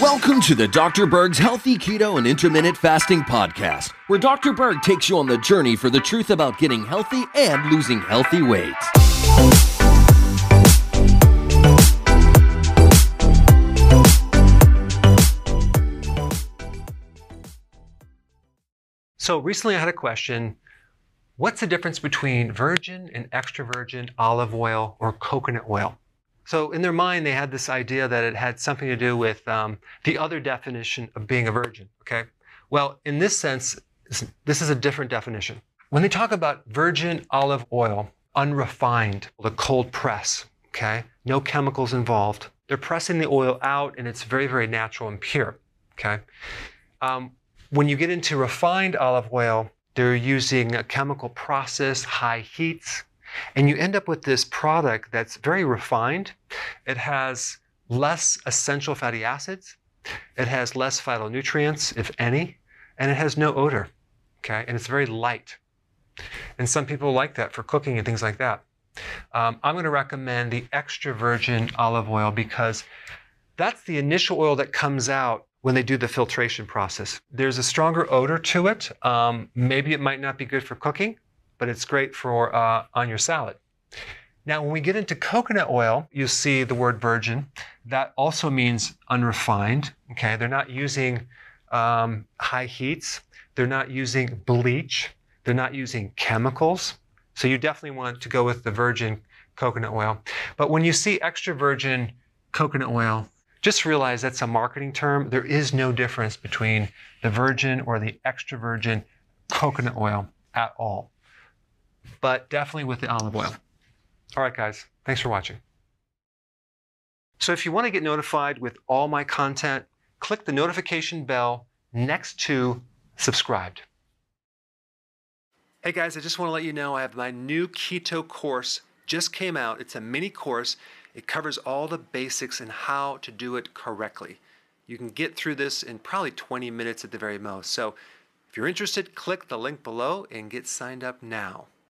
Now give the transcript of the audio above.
Welcome to the Dr. Berg's Healthy Keto and Intermittent Fasting Podcast, where Dr. Berg takes you on the journey for the truth about getting healthy and losing healthy weight. So recently I had a question What's the difference between virgin and extra virgin olive oil or coconut oil? So in their mind, they had this idea that it had something to do with um, the other definition of being a virgin. Okay. Well, in this sense, this is a different definition. When they talk about virgin olive oil, unrefined, the cold press, okay, no chemicals involved. They're pressing the oil out, and it's very, very natural and pure. Okay. Um, when you get into refined olive oil, they're using a chemical process, high heats, and you end up with this product that's very refined. It has less essential fatty acids. It has less phytonutrients, if any, and it has no odor. Okay, and it's very light. And some people like that for cooking and things like that. Um, I'm going to recommend the extra virgin olive oil because that's the initial oil that comes out when they do the filtration process. There's a stronger odor to it. Um, maybe it might not be good for cooking, but it's great for uh, on your salad. Now, when we get into coconut oil, you see the word virgin. That also means unrefined. Okay, they're not using um, high heats. They're not using bleach. They're not using chemicals. So you definitely want to go with the virgin coconut oil. But when you see extra virgin coconut oil, just realize that's a marketing term. There is no difference between the virgin or the extra virgin coconut oil at all but definitely with the olive oil. All right, guys, thanks for watching. So if you want to get notified with all my content, click the notification bell next to subscribed. Hey guys, I just want to let you know I have my new keto course just came out. It's a mini course. It covers all the basics and how to do it correctly. You can get through this in probably 20 minutes at the very most. So if you're interested, click the link below and get signed up now.